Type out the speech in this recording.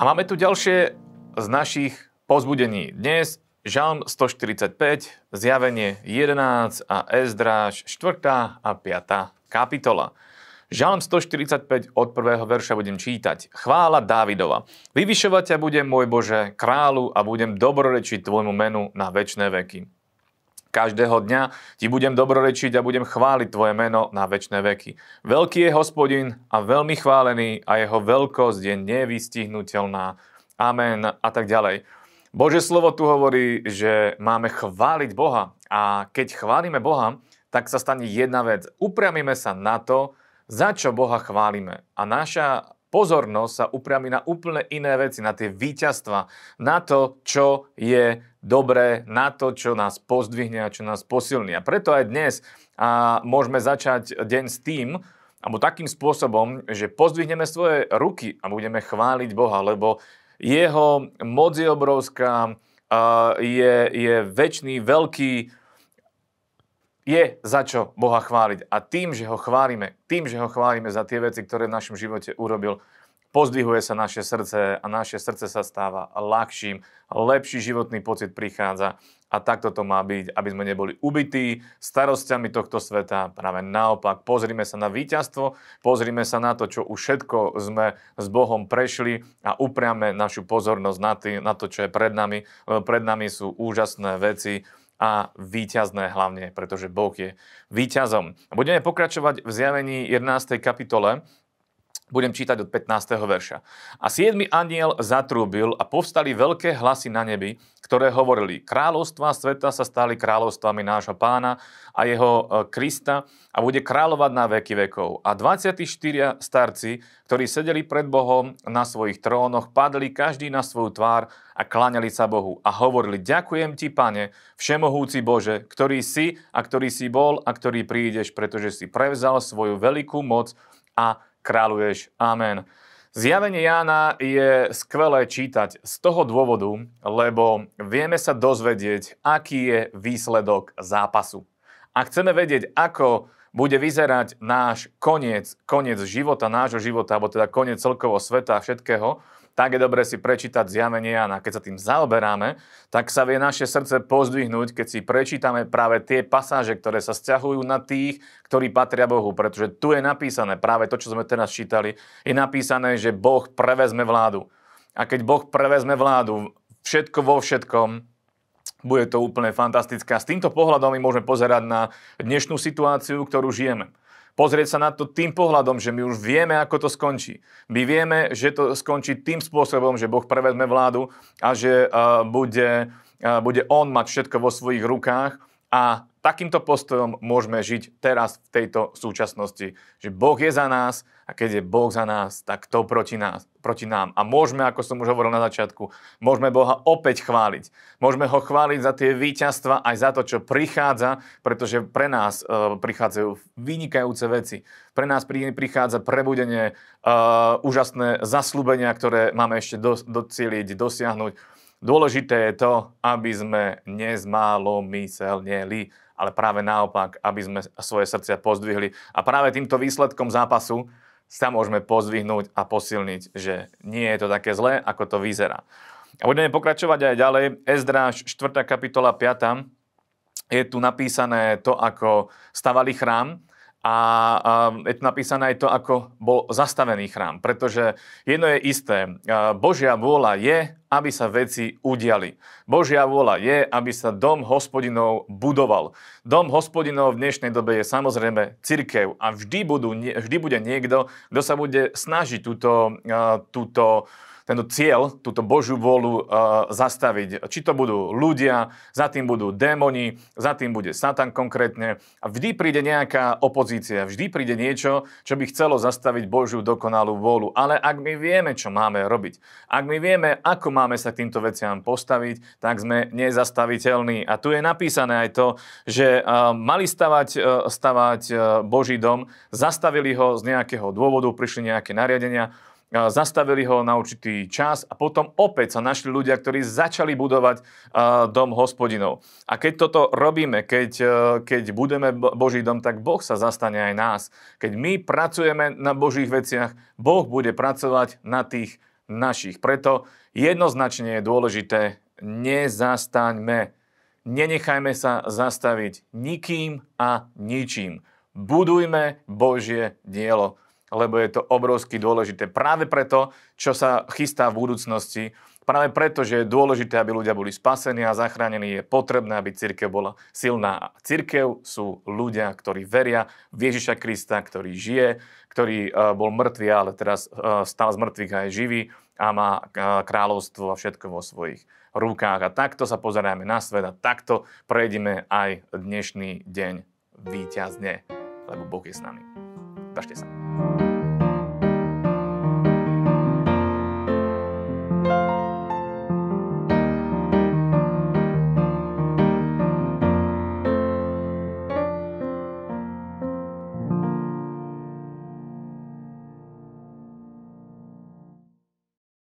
A máme tu ďalšie z našich pozbudení. Dnes Žalm 145, Zjavenie 11 a Ezdráž 4. a 5. kapitola. Žalm 145 od prvého verša budem čítať. Chvála Dávidova. Vyvyšovať ťa budem, môj Bože, kráľu a budem dobrorečiť tvojmu menu na väčšie veky. Každého dňa ti budem dobrorečiť a budem chváliť tvoje meno na väčšie veky. Veľký je hospodin a veľmi chválený a jeho veľkosť je nevystihnutelná. Amen a tak ďalej. Bože slovo tu hovorí, že máme chváliť Boha a keď chválime Boha, tak sa stane jedna vec. Upriamime sa na to, za čo Boha chválime. A naša pozornosť sa upriami na úplne iné veci, na tie víťazstva, na to, čo je dobré, na to, čo nás pozdvihne a čo nás posilní. A preto aj dnes a môžeme začať deň s tým, alebo takým spôsobom, že pozdvihneme svoje ruky a budeme chváliť Boha, lebo jeho moc je obrovská, je, je väčší, veľký, je za čo Boha chváliť. A tým, že ho chválime, tým, že ho chválime za tie veci, ktoré v našom živote urobil, pozdvihuje sa naše srdce a naše srdce sa stáva ľahším, lepší životný pocit prichádza a takto to má byť, aby sme neboli ubití starosťami tohto sveta. Práve naopak, pozrime sa na víťazstvo, pozrime sa na to, čo už všetko sme s Bohom prešli a upriame našu pozornosť na, tý, na to, čo je pred nami, lebo pred nami sú úžasné veci, a víťazné hlavne, pretože Boh je víťazom. Budeme pokračovať v zjavení 11. kapitole, budem čítať od 15. verša. A siedmy aniel zatrúbil a povstali veľké hlasy na nebi, ktoré hovorili, kráľovstva sveta sa stali kráľovstvami nášho pána a jeho e, Krista a bude kráľovať na veky vekov. A 24 starci, ktorí sedeli pred Bohom na svojich trónoch, padli každý na svoju tvár a kláňali sa Bohu a hovorili, ďakujem ti, pane, všemohúci Bože, ktorý si a ktorý si bol a ktorý prídeš, pretože si prevzal svoju veľkú moc a kráľuješ. Amen. Zjavenie Jána je skvelé čítať z toho dôvodu, lebo vieme sa dozvedieť, aký je výsledok zápasu. A chceme vedieť, ako bude vyzerať náš koniec, koniec života, nášho života, alebo teda koniec celkovo sveta a všetkého, tak je dobre si prečítať zjavenie Jana. Keď sa tým zaoberáme, tak sa vie naše srdce pozdvihnúť, keď si prečítame práve tie pasáže, ktoré sa vzťahujú na tých, ktorí patria Bohu. Pretože tu je napísané, práve to, čo sme teraz čítali, je napísané, že Boh prevezme vládu. A keď Boh prevezme vládu, všetko vo všetkom, bude to úplne fantastické. A s týmto pohľadom my môžeme pozerať na dnešnú situáciu, ktorú žijeme pozrieť sa na to tým pohľadom, že my už vieme, ako to skončí. My vieme, že to skončí tým spôsobom, že Boh prevezme vládu a že uh, bude, uh, bude On mať všetko vo svojich rukách a takýmto postojom môžeme žiť teraz v tejto súčasnosti. Že Boh je za nás a keď je Boh za nás, tak to proti, nás, proti nám. A môžeme, ako som už hovoril na začiatku, môžeme Boha opäť chváliť. Môžeme ho chváliť za tie víťazstva aj za to, čo prichádza, pretože pre nás uh, prichádzajú vynikajúce veci. Pre nás prichádza prebudenie, uh, úžasné zaslúbenia, ktoré máme ešte do, docieliť, dosiahnuť. Dôležité je to, aby sme nezmálomyselneli, ale práve naopak, aby sme svoje srdcia pozdvihli. A práve týmto výsledkom zápasu sa môžeme pozdvihnúť a posilniť, že nie je to také zlé, ako to vyzerá. A budeme pokračovať aj ďalej. Ezdráž 4. kapitola 5. Je tu napísané to, ako stavali chrám a, je tu napísané aj to, ako bol zastavený chrám. Pretože jedno je isté, Božia vôľa je, aby sa veci udiali. Božia vôľa je, aby sa dom hospodinov budoval. Dom hospodinov v dnešnej dobe je samozrejme cirkev a vždy, budú, vždy bude niekto, kto sa bude snažiť túto, túto tento cieľ, túto Božiu vôľu uh, zastaviť. Či to budú ľudia, za tým budú démoni, za tým bude Satan konkrétne. A vždy príde nejaká opozícia, vždy príde niečo, čo by chcelo zastaviť Božiu dokonalú vôľu. Ale ak my vieme, čo máme robiť, ak my vieme, ako máme sa k týmto veciam postaviť, tak sme nezastaviteľní. A tu je napísané aj to, že uh, mali stavať, uh, stavať uh, Boží dom, zastavili ho z nejakého dôvodu, prišli nejaké nariadenia, zastavili ho na určitý čas a potom opäť sa našli ľudia, ktorí začali budovať dom hospodinov. A keď toto robíme, keď, e, keď budeme Boží dom, tak Boh sa zastane aj nás. Keď my pracujeme na Božích veciach, Boh bude pracovať na tých našich. Preto jednoznačne je dôležité, nezastaňme. Nenechajme sa zastaviť nikým a ničím. Budujme Božie dielo, lebo je to obrovsky dôležité. Práve preto, čo sa chystá v budúcnosti, Práve preto, že je dôležité, aby ľudia boli spasení a zachránení, je potrebné, aby církev bola silná. Církev sú ľudia, ktorí veria v Ježiša Krista, ktorý žije, ktorý uh, bol mŕtvý, ale teraz uh, stal z mŕtvych a je živý a má uh, kráľovstvo a všetko vo svojich rukách. A takto sa pozeráme na svet a takto prejdeme aj dnešný deň víťazne, lebo Boh je s nami. Berstisen.